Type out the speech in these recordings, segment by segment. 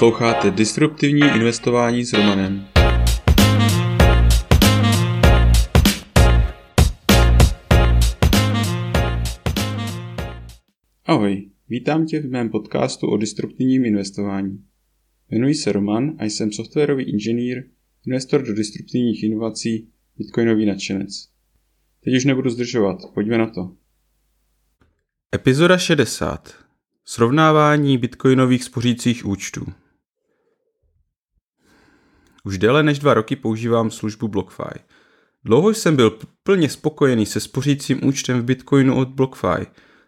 Posloucháte Disruptivní investování s Romanem. Ahoj, vítám tě v mém podcastu o disruptivním investování. Jmenuji se Roman a jsem softwarový inženýr, investor do disruptivních inovací, bitcoinový nadšenec. Teď už nebudu zdržovat, pojďme na to. Epizoda 60. Srovnávání bitcoinových spořících účtů. Už déle než dva roky používám službu BlockFi. Dlouho jsem byl plně spokojený se spořícím účtem v Bitcoinu od BlockFi,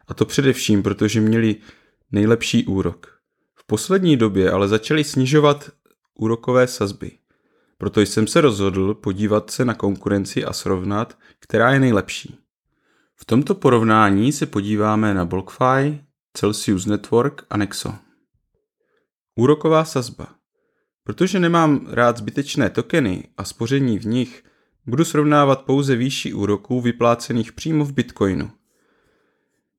a to především, protože měli nejlepší úrok. V poslední době ale začali snižovat úrokové sazby. Proto jsem se rozhodl podívat se na konkurenci a srovnat, která je nejlepší. V tomto porovnání se podíváme na BlockFi, Celsius Network a Nexo. Úroková sazba. Protože nemám rád zbytečné tokeny a spoření v nich, budu srovnávat pouze výši úroků vyplácených přímo v Bitcoinu.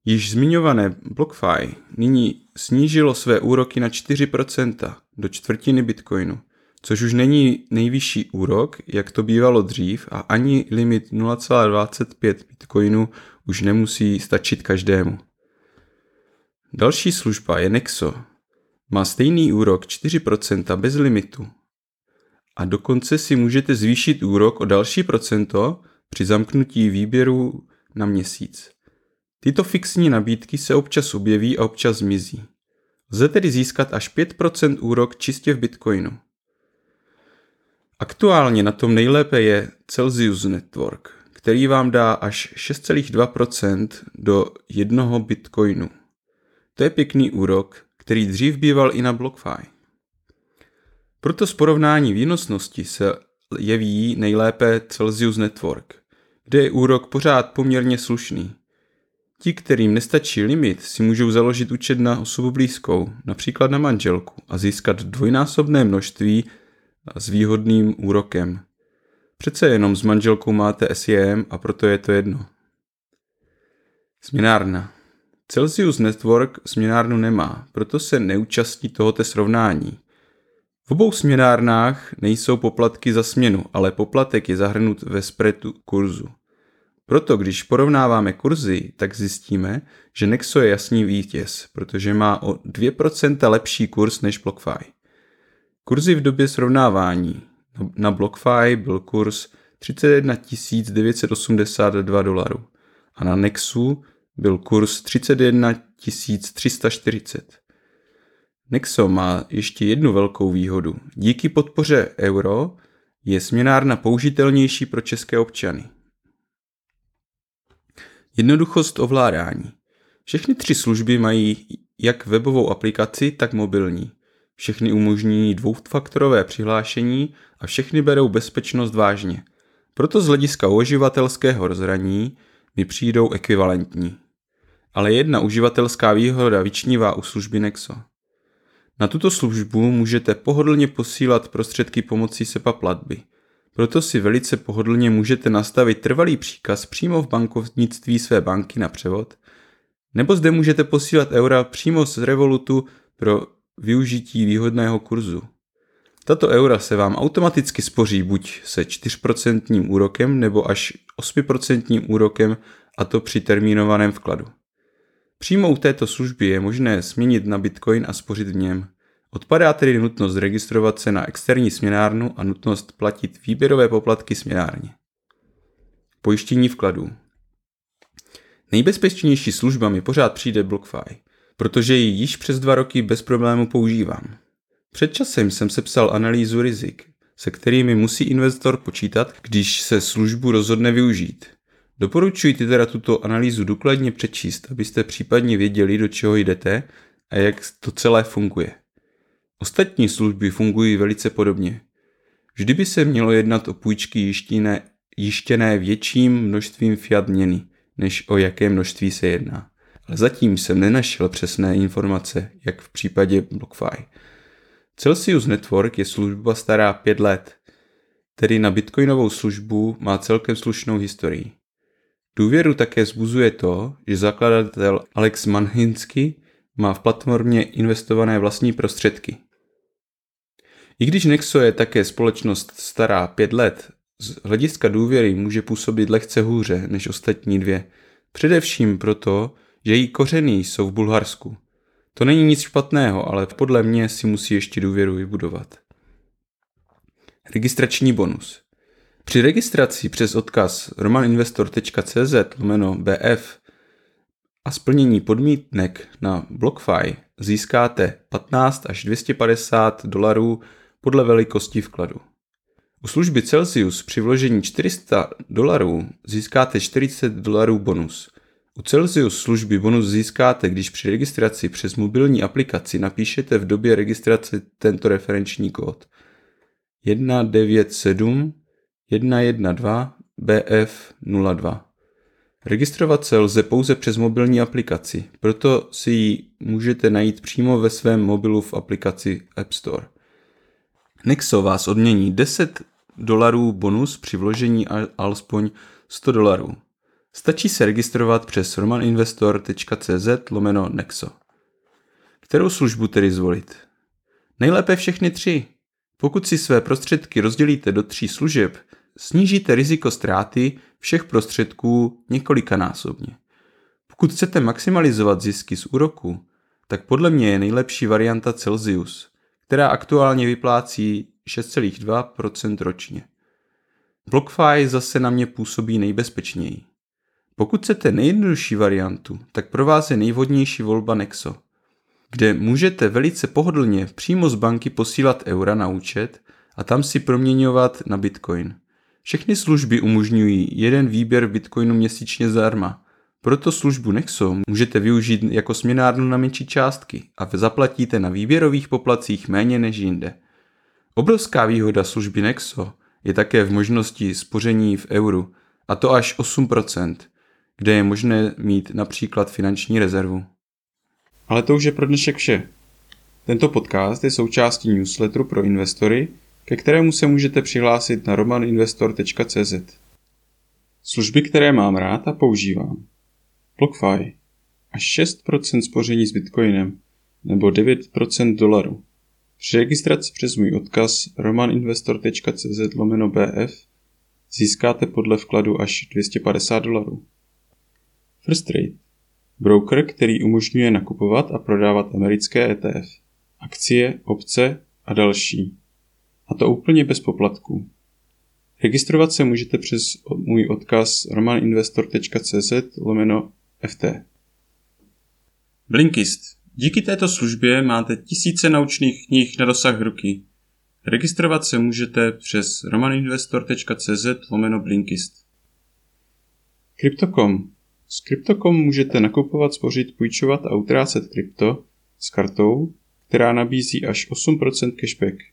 Již zmiňované BlockFi nyní snížilo své úroky na 4% do čtvrtiny Bitcoinu, což už není nejvyšší úrok, jak to bývalo dřív a ani limit 0,25 Bitcoinu už nemusí stačit každému. Další služba je Nexo. Má stejný úrok 4% bez limitu. A dokonce si můžete zvýšit úrok o další procento při zamknutí výběru na měsíc. Tyto fixní nabídky se občas objeví a občas zmizí. Lze tedy získat až 5% úrok čistě v Bitcoinu. Aktuálně na tom nejlépe je Celsius Network, který vám dá až 6,2% do jednoho Bitcoinu. To je pěkný úrok, který dřív býval i na BlockFi. Proto z porovnání výnosnosti se jeví nejlépe Celsius Network, kde je úrok pořád poměrně slušný. Ti, kterým nestačí limit, si můžou založit účet na osobu blízkou, například na manželku, a získat dvojnásobné množství s výhodným úrokem. Přece jenom s manželkou máte SEM a proto je to jedno. Směnárna. Celsius Network směnárnu nemá, proto se neúčastní tohoto srovnání. V obou směnárnách nejsou poplatky za směnu, ale poplatek je zahrnut ve spreadu kurzu. Proto, když porovnáváme kurzy, tak zjistíme, že Nexo je jasný vítěz, protože má o 2% lepší kurz než BlockFi. Kurzy v době srovnávání. Na BlockFi byl kurz 31 982 dolarů a na Nexu byl kurz 31 340. Nexo má ještě jednu velkou výhodu. Díky podpoře euro je směnárna použitelnější pro české občany. Jednoduchost ovládání. Všechny tři služby mají jak webovou aplikaci, tak mobilní. Všechny umožní dvoufaktorové přihlášení a všechny berou bezpečnost vážně. Proto z hlediska uživatelského rozhraní mi přijdou ekvivalentní ale jedna uživatelská výhoda vyčnívá u služby Nexo. Na tuto službu můžete pohodlně posílat prostředky pomocí SEPA platby. Proto si velice pohodlně můžete nastavit trvalý příkaz přímo v bankovnictví své banky na převod, nebo zde můžete posílat eura přímo z Revolutu pro využití výhodného kurzu. Tato eura se vám automaticky spoří buď se 4% úrokem nebo až 8% úrokem a to při termínovaném vkladu. Přímo u této služby je možné směnit na Bitcoin a spořit v něm. Odpadá tedy nutnost registrovat se na externí směnárnu a nutnost platit výběrové poplatky směnárně. Pojištění vkladů. Nejbezpečnější služba mi pořád přijde BlockFi, protože ji již přes dva roky bez problému používám. Před časem jsem sepsal analýzu rizik, se kterými musí investor počítat, když se službu rozhodne využít. Doporučuji ti teda tuto analýzu důkladně přečíst, abyste případně věděli, do čeho jdete a jak to celé funguje. Ostatní služby fungují velice podobně. Vždy by se mělo jednat o půjčky jištěné, jištěné větším množstvím fiat měny, než o jaké množství se jedná. Ale zatím jsem nenašel přesné informace, jak v případě BlockFi. Celsius Network je služba stará 5 let, tedy na bitcoinovou službu má celkem slušnou historii. Důvěru také zbuzuje to, že zakladatel Alex Manhinsky má v platformě investované vlastní prostředky. I když Nexo je také společnost stará pět let, z hlediska důvěry může působit lehce hůře než ostatní dvě. Především proto, že její kořeny jsou v Bulharsku. To není nic špatného, ale podle mě si musí ještě důvěru vybudovat. Registrační bonus. Při registraci přes odkaz romaninvestor.cz lomeno BF a splnění podmínek na BlockFi získáte 15 až 250 dolarů podle velikosti vkladu. U služby Celsius při vložení 400 dolarů získáte 40 dolarů bonus. U Celsius služby bonus získáte, když při registraci přes mobilní aplikaci napíšete v době registrace tento referenční kód 197 112 BF02. Registrovat se lze pouze přes mobilní aplikaci, proto si ji můžete najít přímo ve svém mobilu v aplikaci App Store. Nexo vás odmění 10 dolarů bonus při vložení alespoň 100 dolarů. Stačí se registrovat přes romaninvestor.cz lomeno Nexo. Kterou službu tedy zvolit? Nejlépe všechny tři. Pokud si své prostředky rozdělíte do tří služeb, snížíte riziko ztráty všech prostředků několikanásobně. Pokud chcete maximalizovat zisky z úroku, tak podle mě je nejlepší varianta Celsius, která aktuálně vyplácí 6,2% ročně. BlockFi zase na mě působí nejbezpečněji. Pokud chcete nejjednodušší variantu, tak pro vás je nejvhodnější volba Nexo, kde můžete velice pohodlně přímo z banky posílat eura na účet a tam si proměňovat na Bitcoin. Všechny služby umožňují jeden výběr Bitcoinu měsíčně zdarma. Proto službu Nexo můžete využít jako směnárnu na menší částky a zaplatíte na výběrových poplacích méně než jinde. Obrovská výhoda služby Nexo je také v možnosti spoření v euru, a to až 8%, kde je možné mít například finanční rezervu. Ale to už je pro dnešek vše. Tento podcast je součástí newsletteru pro investory, ke kterému se můžete přihlásit na romaninvestor.cz. Služby, které mám rád a používám. BlockFi. Až 6% spoření s Bitcoinem nebo 9% dolaru. Při registraci přes můj odkaz romaninvestor.cz lomeno BF získáte podle vkladu až 250 dolarů. First Trade. Broker, který umožňuje nakupovat a prodávat americké ETF, akcie, opce a další. A to úplně bez poplatků. Registrovat se můžete přes můj odkaz romaninvestor.cz lomeno FT. Blinkist. Díky této službě máte tisíce naučných knih na dosah ruky. Registrovat se můžete přes romaninvestor.cz lomeno Blinkist. Crypto.com. S Crypto.com můžete nakupovat, spořit, půjčovat a utrácet krypto s kartou, která nabízí až 8% cashback.